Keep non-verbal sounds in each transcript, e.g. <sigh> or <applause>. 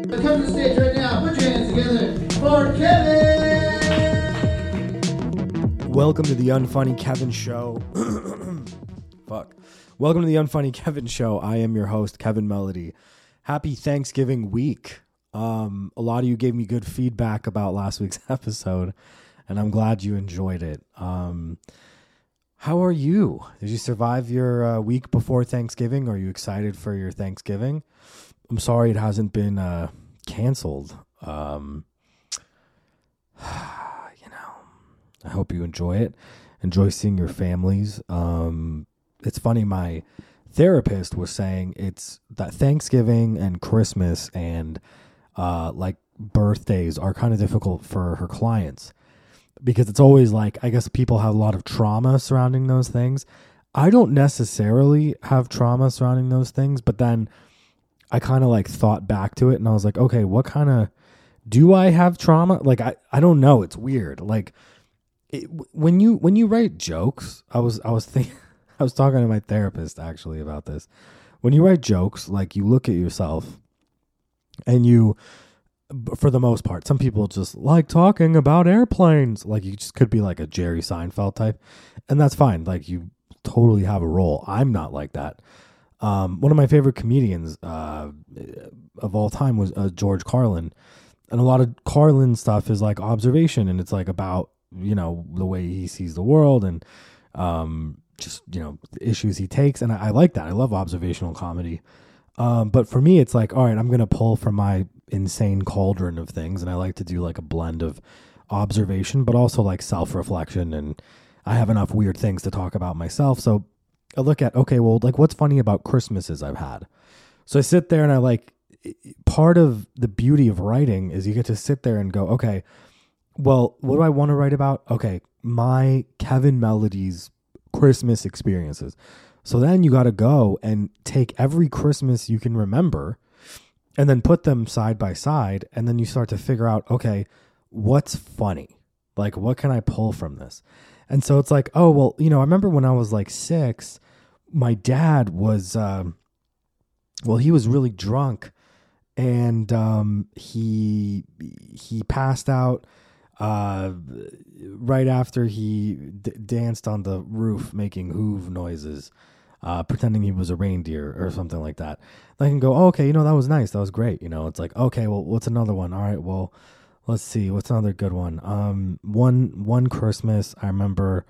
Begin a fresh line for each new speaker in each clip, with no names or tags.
Come to the stage right now. Put your hands together for Kevin.
Welcome to the Unfunny Kevin Show. <clears throat> Fuck. Welcome to the Unfunny Kevin Show. I am your host, Kevin Melody. Happy Thanksgiving week. Um, a lot of you gave me good feedback about last week's <laughs> episode, and I'm glad you enjoyed it. Um, how are you? Did you survive your uh, week before Thanksgiving? Are you excited for your Thanksgiving? I'm sorry it hasn't been uh, canceled. Um, <sighs> you know, I hope you enjoy it. Enjoy seeing your families. Um, it's funny, my therapist was saying it's that Thanksgiving and Christmas and uh, like birthdays are kind of difficult for her clients because it's always like I guess people have a lot of trauma surrounding those things. I don't necessarily have trauma surrounding those things, but then I kind of like thought back to it and I was like, okay, what kind of do I have trauma? Like I I don't know, it's weird. Like it, when you when you write jokes, I was I was thinking <laughs> I was talking to my therapist actually about this. When you write jokes, like you look at yourself and you for the most part, some people just like talking about airplanes. Like you just could be like a Jerry Seinfeld type, and that's fine. Like you totally have a role. I'm not like that. Um, one of my favorite comedians uh, of all time was uh, George Carlin, and a lot of Carlin stuff is like observation, and it's like about you know the way he sees the world and um, just you know the issues he takes, and I, I like that. I love observational comedy. Um, but for me, it's like, all right, I'm gonna pull from my insane cauldron of things, and I like to do like a blend of observation, but also like self reflection. And I have enough weird things to talk about myself, so I look at okay, well, like what's funny about Christmases I've had. So I sit there and I like part of the beauty of writing is you get to sit there and go, okay, well, what do I want to write about? Okay, my Kevin Melody's Christmas experiences. So then you got to go and take every Christmas you can remember and then put them side by side. And then you start to figure out, okay, what's funny? Like, what can I pull from this? And so it's like, oh, well, you know, I remember when I was like six, my dad was, um, well, he was really drunk and um, he he passed out uh, right after he d- danced on the roof making hoove noises uh, pretending he was a reindeer or something like that. I can go, oh, okay, you know, that was nice. That was great. You know, it's like, okay, well, what's another one? All right, well, let's see. What's another good one? Um, one, one Christmas, I remember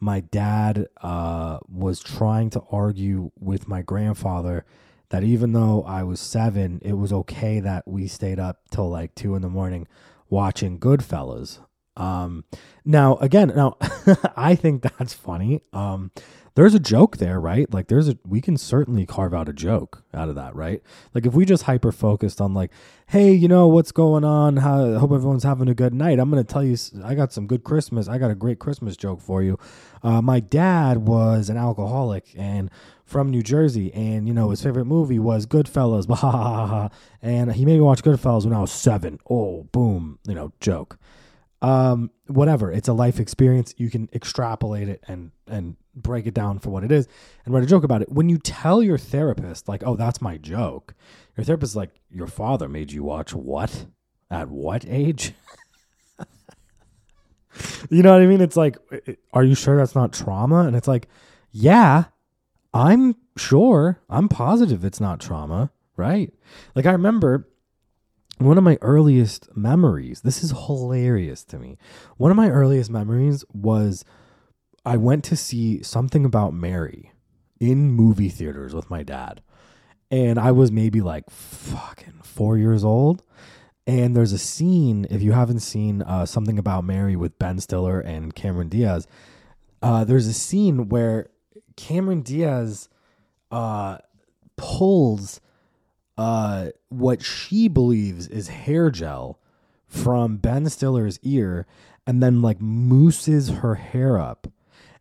my dad uh, was trying to argue with my grandfather that even though I was seven, it was okay that we stayed up till like two in the morning watching Goodfellas. Um, now again, now <laughs> I think that's funny. Um, there's a joke there, right? Like there's a we can certainly carve out a joke out of that, right? Like if we just hyper focused on like, hey, you know what's going on? How hope everyone's having a good night. I'm gonna tell you, I got some good Christmas. I got a great Christmas joke for you. Uh, my dad was an alcoholic and from New Jersey, and you know his favorite movie was Goodfellas. <laughs> And he made me watch Goodfellas when I was seven. Oh, boom, you know, joke um, whatever. It's a life experience. You can extrapolate it and and break it down for what it is and write a joke about it. When you tell your therapist, like, oh, that's my joke, your therapist is like, your father made you watch what? At what age? <laughs> you know what I mean? It's like, are you sure that's not trauma? And it's like, yeah, I'm sure. I'm positive it's not trauma, right? Like I remember one of my earliest memories, this is hilarious to me. One of my earliest memories was I went to see something about Mary in movie theaters with my dad. And I was maybe like fucking four years old. And there's a scene, if you haven't seen uh, something about Mary with Ben Stiller and Cameron Diaz, uh, there's a scene where Cameron Diaz uh, pulls uh, what she believes is hair gel from Ben Stiller's ear and then like mousses her hair up.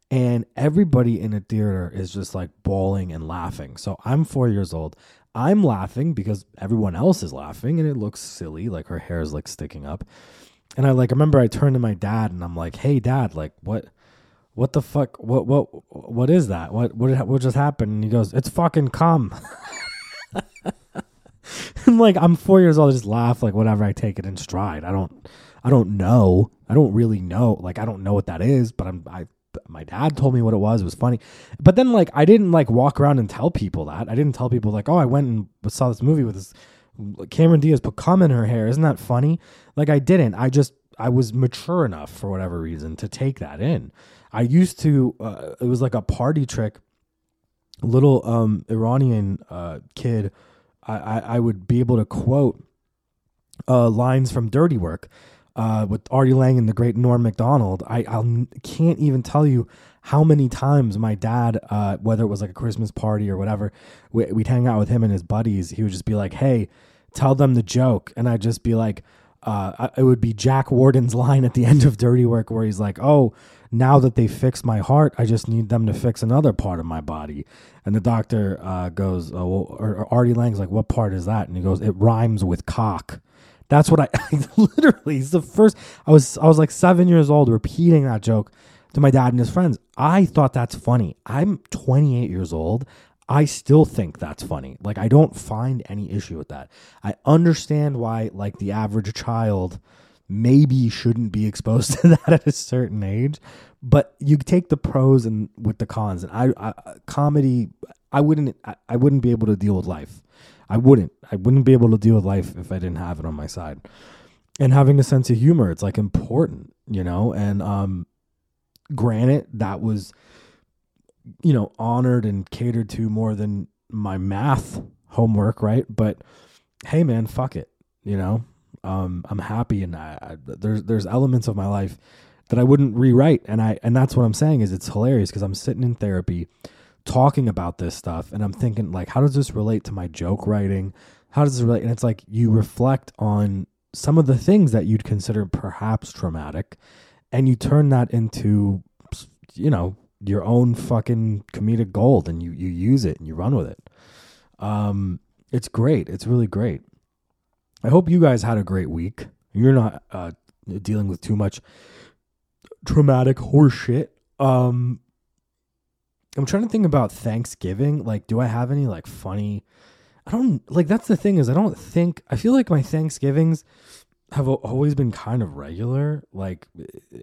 And everybody in the theater is just like bawling and laughing. So I'm four years old. I'm laughing because everyone else is laughing and it looks silly. Like her hair is like sticking up. And I like remember I turned to my dad and I'm like, "Hey, dad, like what, what the fuck? What what what is that? What what what just happened?" And he goes, "It's fucking cum." <laughs> <laughs> and like I'm four years old, I just laugh like whatever. I take it in stride. I don't, I don't know. I don't really know. Like I don't know what that is, but I'm I. My dad told me what it was. It was funny, but then like I didn't like walk around and tell people that. I didn't tell people like, oh, I went and saw this movie with this Cameron Diaz put cum in her hair. Isn't that funny? Like I didn't. I just I was mature enough for whatever reason to take that in. I used to. Uh, it was like a party trick. Little um, Iranian uh, kid, I, I, would be able to quote uh, lines from Dirty Work uh, with Artie Lange and the great Norm Macdonald. I I can't even tell you how many times my dad, uh, whether it was like a Christmas party or whatever, we, we'd hang out with him and his buddies. He would just be like, "Hey, tell them the joke," and I'd just be like, uh, it would be Jack Warden's <laughs> line at the end of Dirty Work where he's like, "Oh, now that they fixed my heart, I just need them to fix another part of my body." And the doctor uh, goes, oh, well, or, or Artie Lange's like, "What part is that?" And he goes, "It rhymes with cock." That's what I, <laughs> I literally. It's the first. I was I was like seven years old, repeating that joke to my dad and his friends. I thought that's funny. I'm 28 years old. I still think that's funny. Like I don't find any issue with that. I understand why like the average child maybe shouldn't be <laughs> exposed to that at a certain age, but you take the pros and with the cons. And I, I comedy, I wouldn't, I, I wouldn't be able to deal with life. I wouldn't. I wouldn't be able to deal with life if I didn't have it on my side. And having a sense of humor, it's like important, you know. And um, granted, that was you know, honored and catered to more than my math homework, right? But hey, man, fuck it. You know, um, I'm happy, and I, I, there's there's elements of my life that I wouldn't rewrite, and I and that's what I'm saying is it's hilarious because I'm sitting in therapy talking about this stuff, and I'm thinking like, how does this relate to my joke writing? How does this relate? And it's like you reflect on some of the things that you'd consider perhaps traumatic, and you turn that into you know your own fucking comedic gold and you you use it and you run with it. Um, it's great. It's really great. I hope you guys had a great week. You're not uh, dealing with too much traumatic horseshit. Um, I'm trying to think about Thanksgiving. Like, do I have any like funny? I don't like. That's the thing is, I don't think. I feel like my Thanksgivings have always been kind of regular. Like,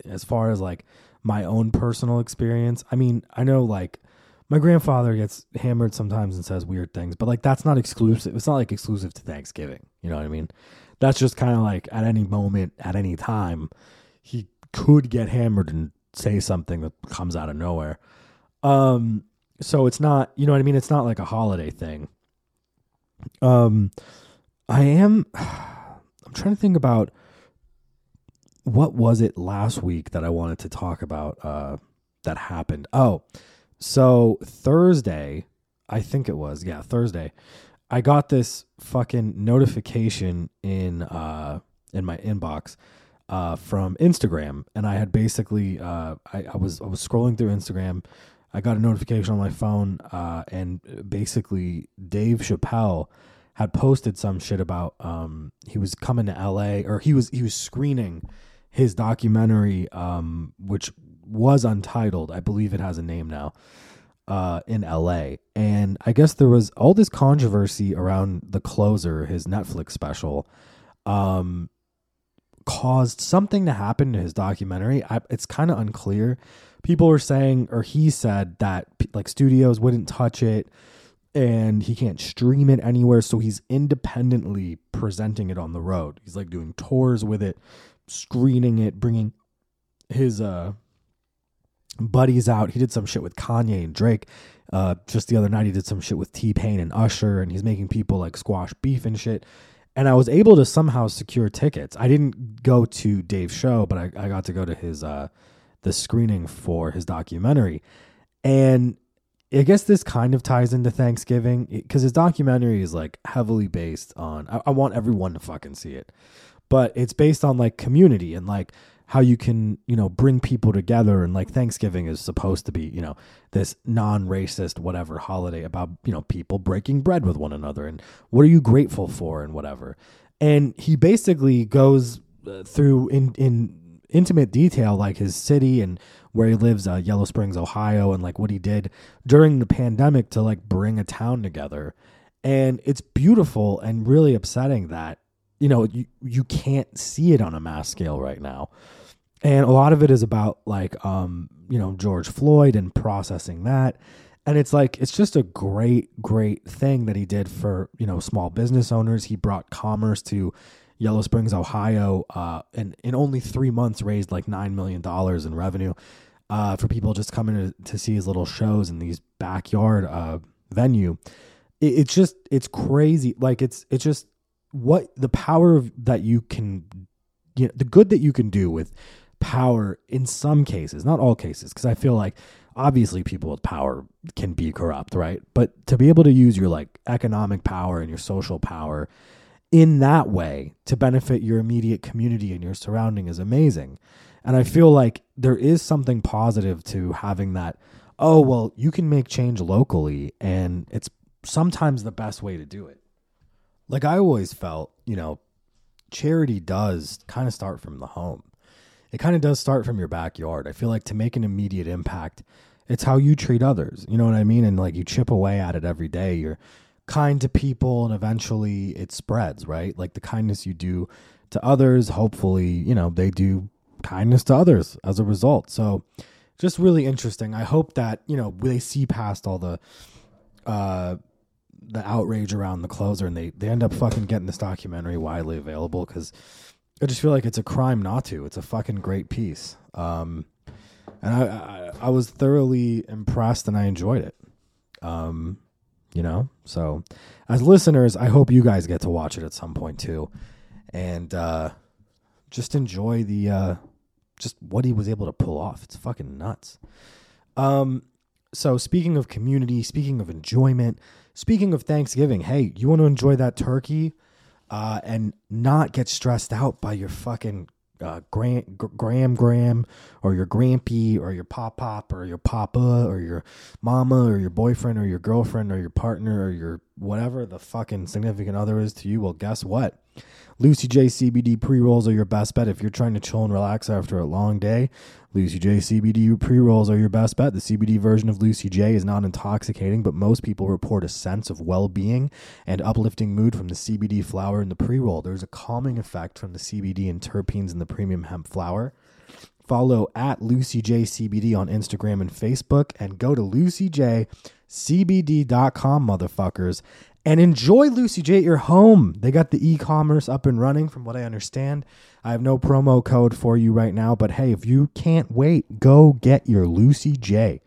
as far as like my own personal experience. I mean, I know like my grandfather gets hammered sometimes and says weird things, but like that's not exclusive. It's not like exclusive to Thanksgiving. You know what I mean? That's just kind of like at any moment, at any time, he could get hammered and say something that comes out of nowhere. Um, so it's not, you know what I mean? It's not like a holiday thing. Um, I am, <sighs> I'm trying to think about what was it last week that I wanted to talk about uh, that happened? Oh, so Thursday, I think it was, yeah, Thursday, I got this fucking notification in uh, in my inbox uh, from Instagram, and I had basically uh, I, I was I was scrolling through Instagram. I got a notification on my phone, uh, and basically Dave Chappelle had posted some shit about um, he was coming to L.A. or he was he was screening his documentary, um, which was untitled. I believe it has a name now. Uh, in LA. And I guess there was all this controversy around The Closer, his Netflix special, um, caused something to happen to his documentary. I, it's kind of unclear. People were saying, or he said, that like studios wouldn't touch it and he can't stream it anywhere. So he's independently presenting it on the road. He's like doing tours with it, screening it, bringing his uh buddies out. He did some shit with Kanye and Drake. Uh, just the other night, he did some shit with T Pain and Usher, and he's making people like squash beef and shit. And I was able to somehow secure tickets. I didn't go to Dave's show, but I, I got to go to his uh, the screening for his documentary. And I guess this kind of ties into Thanksgiving because his documentary is like heavily based on. I, I want everyone to fucking see it but it's based on like community and like how you can you know bring people together and like thanksgiving is supposed to be you know this non-racist whatever holiday about you know people breaking bread with one another and what are you grateful for and whatever. And he basically goes uh, through in in intimate detail like his city and where he lives uh, yellow springs ohio and like what he did during the pandemic to like bring a town together. And it's beautiful and really upsetting that, you know, you, you can't see it on a mass scale right now. And a lot of it is about like, um, you know, George Floyd and processing that. And it's like, it's just a great, great thing that he did for, you know, small business owners. He brought commerce to Yellow Springs, Ohio, uh, and in only three months raised like $9 million in revenue uh, for people just coming to, to see his little shows in these backyard uh, venue. It, it's just it's crazy. Like it's it's just what the power of, that you can, you know, the good that you can do with power in some cases, not all cases, because I feel like obviously people with power can be corrupt, right? But to be able to use your like economic power and your social power in that way to benefit your immediate community and your surrounding is amazing. And I feel like there is something positive to having that. Oh, well, you can make change locally, and it's sometimes the best way to do it. Like I always felt, you know, charity does kind of start from the home. It kind of does start from your backyard. I feel like to make an immediate impact, it's how you treat others. You know what I mean? And like you chip away at it every day. You're kind to people, and eventually it spreads, right? Like the kindness you do to others, hopefully, you know, they do kindness to others as a result. So just really interesting. I hope that, you know, they see past all the uh the outrage around the closer and they they end up fucking getting this documentary widely available cuz I just feel like it's a crime not to. It's a fucking great piece. Um and I, I I was thoroughly impressed and I enjoyed it. Um you know? So as listeners, I hope you guys get to watch it at some point too. And uh just enjoy the uh just what he was able to pull off. It's fucking nuts. Um, so speaking of community, speaking of enjoyment, speaking of Thanksgiving, hey, you want to enjoy that turkey, uh, and not get stressed out by your fucking uh, gram, gram gram or your grampy or your pop pop or your papa or your mama or your boyfriend or your girlfriend or your partner or your whatever the fucking significant other is to you. Well, guess what? Lucy J CBD pre rolls are your best bet if you're trying to chill and relax after a long day. Lucy J CBD pre rolls are your best bet. The CBD version of Lucy J is not intoxicating, but most people report a sense of well being and uplifting mood from the CBD flower in the pre roll. There's a calming effect from the CBD and terpenes in the premium hemp flower. Follow at Lucy J CBD on Instagram and Facebook and go to lucyjcbd.com, motherfuckers, and enjoy Lucy J at your home. They got the e-commerce up and running from what I understand. I have no promo code for you right now, but hey, if you can't wait, go get your Lucy J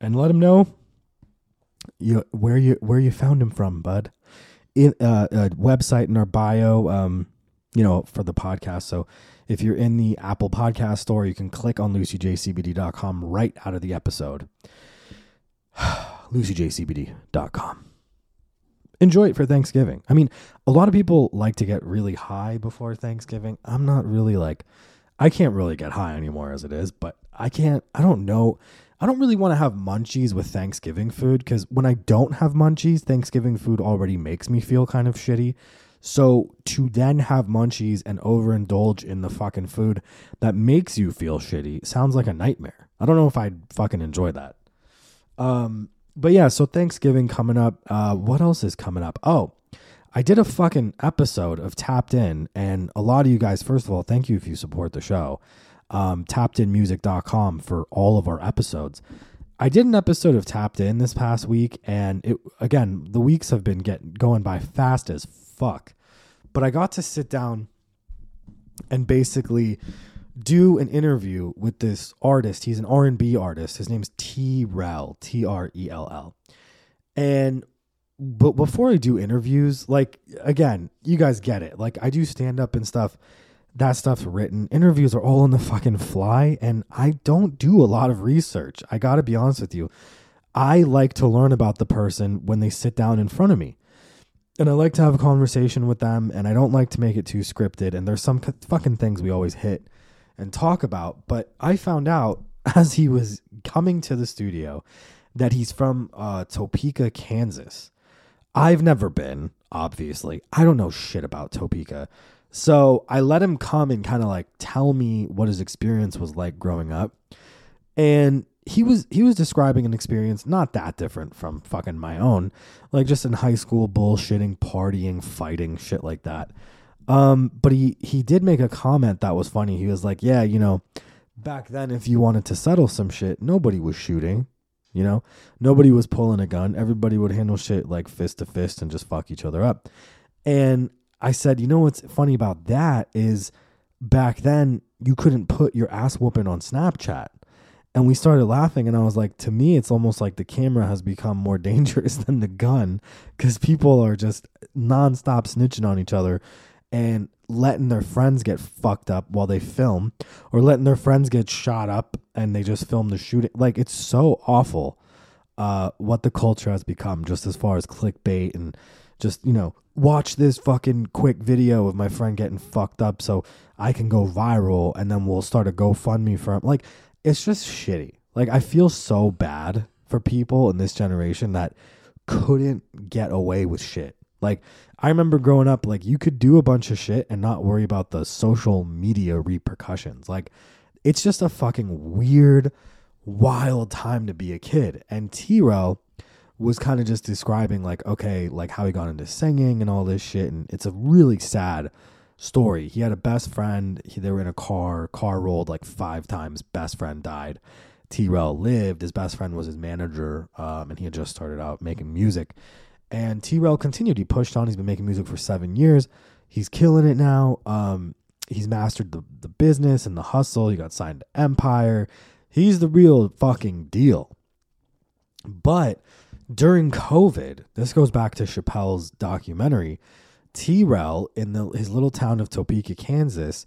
and let them know you where you where you found him from, bud. In uh, a website in our bio um you know, for the podcast. So if you're in the Apple Podcast store, you can click on lucyjcbd.com right out of the episode. <sighs> lucyjcbd.com enjoy it for Thanksgiving. I mean, a lot of people like to get really high before Thanksgiving. I'm not really like, I can't really get high anymore as it is, but I can't, I don't know. I don't really want to have munchies with Thanksgiving food because when I don't have munchies, Thanksgiving food already makes me feel kind of shitty. So to then have munchies and overindulge in the fucking food that makes you feel shitty sounds like a nightmare. I don't know if I'd fucking enjoy that. Um, but yeah, so Thanksgiving coming up. Uh, what else is coming up? Oh, I did a fucking episode of Tapped In, and a lot of you guys, first of all, thank you if you support the show. Um, tappedinmusic.com for all of our episodes. I did an episode of Tapped In this past week, and it again, the weeks have been getting going by fast as fuck. But I got to sit down and basically do an interview with this artist. He's an R and B artist. His name's T Rell, T R E L L. And but before I do interviews, like again, you guys get it. Like I do stand up and stuff. That stuff's written. Interviews are all on the fucking fly, and I don't do a lot of research. I got to be honest with you. I like to learn about the person when they sit down in front of me. And I like to have a conversation with them, and I don't like to make it too scripted. And there's some fucking things we always hit and talk about. But I found out <laughs> as he was coming to the studio that he's from uh, Topeka, Kansas. I've never been, obviously. I don't know shit about Topeka. So I let him come and kind of like tell me what his experience was like growing up. And he was he was describing an experience not that different from fucking my own, like just in high school bullshitting, partying, fighting, shit like that. Um, but he he did make a comment that was funny. He was like, "Yeah, you know, back then if you wanted to settle some shit, nobody was shooting. You know, nobody was pulling a gun. Everybody would handle shit like fist to fist and just fuck each other up." And I said, "You know what's funny about that is back then you couldn't put your ass whooping on Snapchat." And we started laughing, and I was like, to me, it's almost like the camera has become more <laughs> dangerous than the gun because people are just nonstop snitching on each other and letting their friends get fucked up while they film or letting their friends get shot up and they just film the shooting. Like, it's so awful uh, what the culture has become, just as far as clickbait and just, you know, watch this fucking quick video of my friend getting fucked up so I can go viral and then we'll start a GoFundMe for him. Like, it's just shitty. Like I feel so bad for people in this generation that couldn't get away with shit. Like I remember growing up like you could do a bunch of shit and not worry about the social media repercussions. Like it's just a fucking weird wild time to be a kid. And T-Rell was kind of just describing like okay, like how he got into singing and all this shit and it's a really sad story. He had a best friend. He, they were in a car. Car rolled like five times. Best friend died. T-Rell lived. His best friend was his manager, um, and he had just started out making music. And T-Rell continued. He pushed on. He's been making music for seven years. He's killing it now. Um, he's mastered the, the business and the hustle. He got signed to Empire. He's the real fucking deal. But during COVID, this goes back to Chappelle's documentary T-Rell in the, his little town of Topeka, Kansas,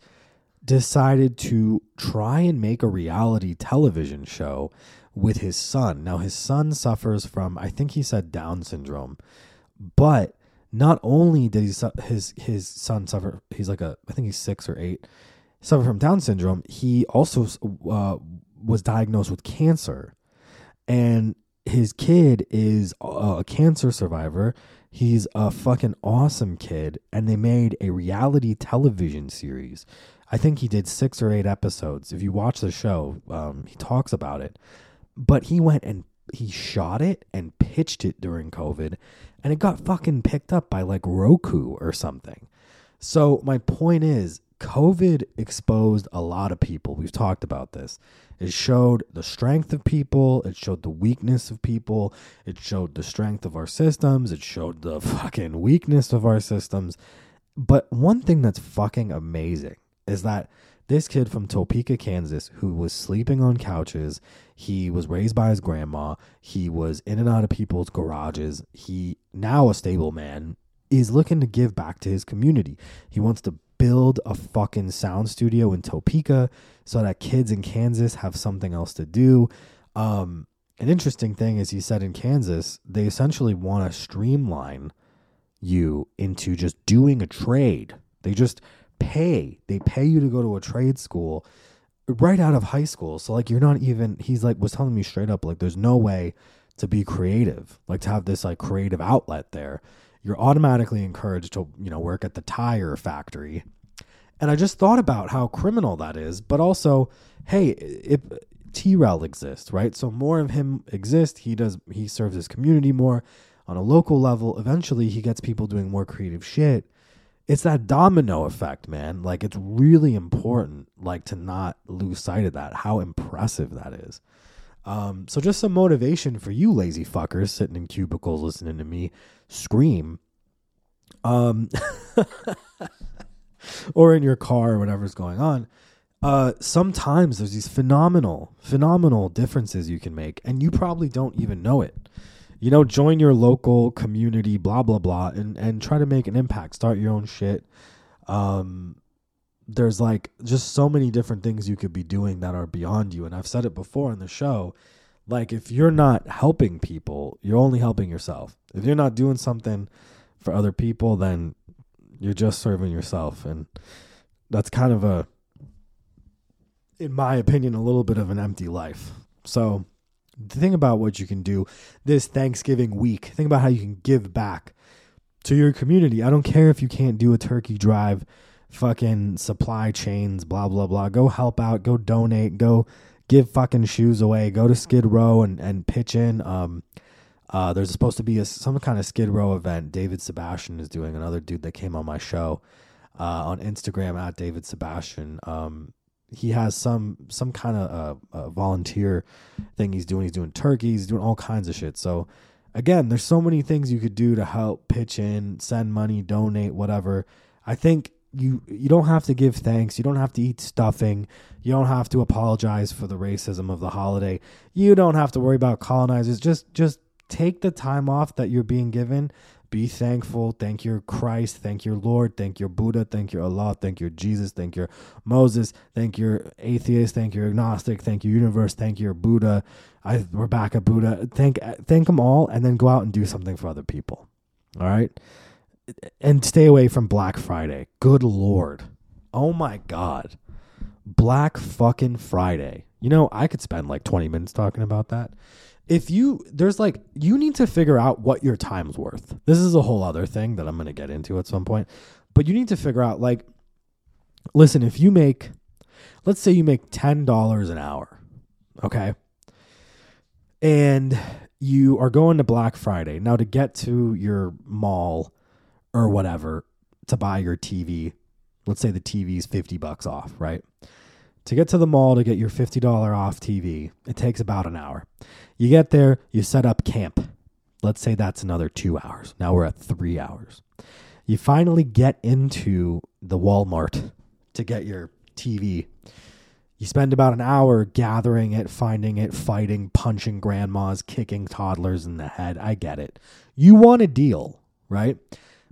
decided to try and make a reality television show with his son. Now, his son suffers from, I think he said Down syndrome, but not only did he his his son suffer, he's like a, I think he's six or eight, suffer from Down syndrome. He also uh, was diagnosed with cancer, and his kid is a cancer survivor He's a fucking awesome kid, and they made a reality television series. I think he did six or eight episodes. If you watch the show, um, he talks about it. But he went and he shot it and pitched it during COVID, and it got fucking picked up by like Roku or something. So my point is, COVID exposed a lot of people. We've talked about this. It showed the strength of people, it showed the weakness of people, it showed the strength of our systems, it showed the fucking weakness of our systems. But one thing that's fucking amazing is that this kid from Topeka, Kansas, who was sleeping on couches, he was raised by his grandma, he was in and out of people's garages, he now a stable man, is looking to give back to his community. He wants to build a fucking sound studio in Topeka so that kids in Kansas have something else to do. Um, an interesting thing is he said in Kansas, they essentially want to streamline you into just doing a trade. They just pay. They pay you to go to a trade school right out of high school. So like you're not even he's like was telling me straight up like there's no way to be creative, like to have this like creative outlet there you're automatically encouraged to, you know, work at the tire factory. And I just thought about how criminal that is, but also, hey, if T-Rell exists, right? So more of him exists. He does. He serves his community more on a local level. Eventually, he gets people doing more creative shit. It's that domino effect, man. Like it's really important, like to not lose sight of that. How impressive that is. Um, so just some motivation for you lazy fuckers sitting in cubicles listening to me scream. Um, <laughs> or in your car or whatever's going on. Uh, sometimes there's these phenomenal, phenomenal differences you can make, and you probably don't even know it. You know, join your local community, blah blah blah, and and try to make an impact. Start your own shit. Um, there's like just so many different things you could be doing that are beyond you. And I've said it before in the show. Like, if you're not helping people, you're only helping yourself. If you're not doing something for other people, then you're just serving yourself. And that's kind of a, in my opinion, a little bit of an empty life. So, think about what you can do this Thanksgiving week. Think about how you can give back to your community. I don't care if you can't do a turkey drive fucking supply chains, blah, blah, blah. Go help out, go donate, go give fucking shoes away. Go to Skid Row and, and pitch in. Um, uh, there's supposed to be a, some kind of Skid Row event. David Sebastian is doing another dude that came on my show uh, on Instagram at David Sebastian. Um, he has some some kind of uh, volunteer thing he's doing. He's doing turkeys, doing all kinds of shit. So again, there's so many things you could do to help pitch in, send money, donate, whatever. I think you you don't have to give thanks. You don't have to eat stuffing. You don't have to apologize for the racism of the holiday. You don't have to worry about colonizers. Just just take the time off that you're being given. Be thankful. Thank your Christ. Thank your Lord. Thank your Buddha. Thank your Allah. Thank your Jesus. Thank your Moses. Thank your atheist. Thank your agnostic. Thank your universe. Thank your Buddha. I, we're back at Buddha. Thank thank them all, and then go out and do something for other people. All right, and stay away from Black Friday. Good Lord, oh my God, Black fucking Friday. You know, I could spend like twenty minutes talking about that if you there's like you need to figure out what your time's worth. This is a whole other thing that I'm going to get into at some point. But you need to figure out like listen, if you make let's say you make $10 an hour, okay? And you are going to Black Friday. Now to get to your mall or whatever to buy your TV, let's say the TV's 50 bucks off, right? To get to the mall to get your $50 off TV, it takes about an hour. You get there, you set up camp. Let's say that's another two hours. Now we're at three hours. You finally get into the Walmart to get your TV. You spend about an hour gathering it, finding it, fighting, punching grandmas, kicking toddlers in the head. I get it. You want a deal, right?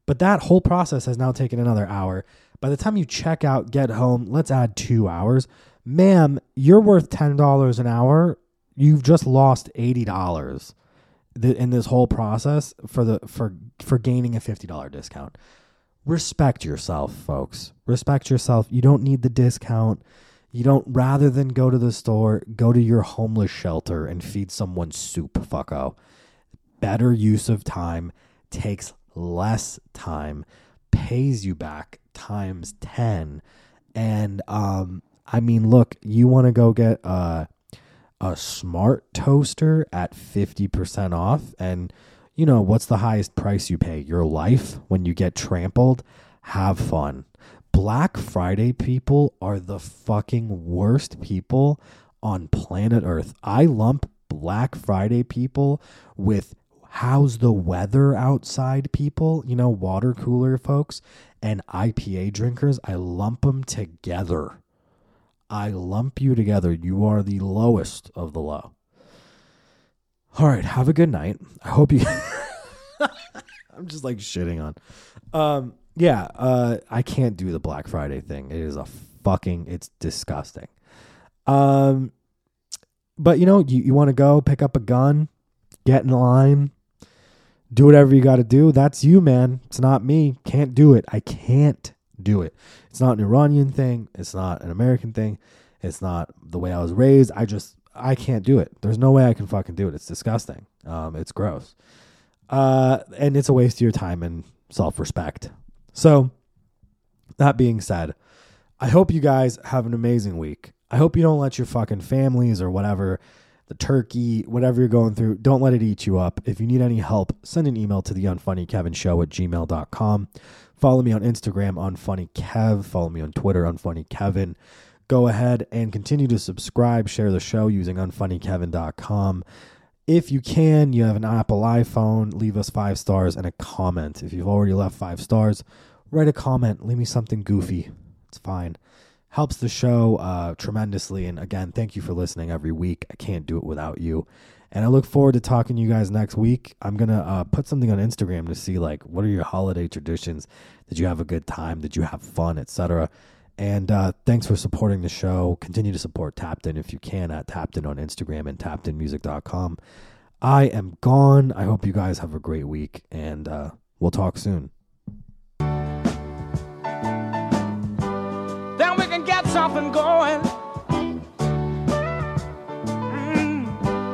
But that whole process has now taken another hour. By the time you check out, get home, let's add two hours. Ma'am, you're worth $10 an hour. You've just lost $80 in this whole process for the for for gaining a $50 discount. Respect yourself, folks. Respect yourself. You don't need the discount. You don't rather than go to the store, go to your homeless shelter and feed someone soup, fucko. Better use of time takes less time, pays you back times 10 and um i mean look you want to go get a a smart toaster at 50% off and you know what's the highest price you pay? Your life when you get trampled? Have fun. Black friday people are the fucking worst people on planet earth. I lump black friday people with how's the weather outside people, you know, water cooler folks and IPA drinkers, I lump them together. I lump you together. You are the lowest of the low. All right, have a good night. I hope you <laughs> I'm just like shitting on. Um yeah, uh I can't do the Black Friday thing. It is a fucking it's disgusting. Um but you know, you, you want to go pick up a gun, get in line, do whatever you got to do. That's you, man. It's not me. Can't do it. I can't do it. It's not an Iranian thing. It's not an American thing. It's not the way I was raised. I just I can't do it. There's no way I can fucking do it. It's disgusting. Um, it's gross. Uh, and it's a waste of your time and self respect. So, that being said, I hope you guys have an amazing week. I hope you don't let your fucking families or whatever the turkey, whatever you're going through, don't let it eat you up. If you need any help, send an email to the unfunny Kevin show at gmail.com. Follow me on Instagram, unfunny Kev. Follow me on Twitter, unfunny Kevin. Go ahead and continue to subscribe, share the show using unfunnykevin.com. If you can, you have an Apple iPhone, leave us five stars and a comment. If you've already left five stars, write a comment, leave me something goofy. It's fine helps the show uh, tremendously. And again, thank you for listening every week. I can't do it without you. And I look forward to talking to you guys next week. I'm gonna uh, put something on Instagram to see like what are your holiday traditions. Did you have a good time? Did you have fun, etc. And uh, thanks for supporting the show. Continue to support Tapped In if you can at Tapped In on Instagram and tappedinmusic.com. I am gone. I hope you guys have a great week, and uh, we'll talk soon. Something going. Mm.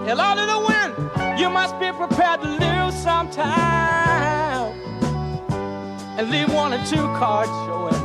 Hello to the wind, you must be prepared to lose sometime and leave one or two cards showing.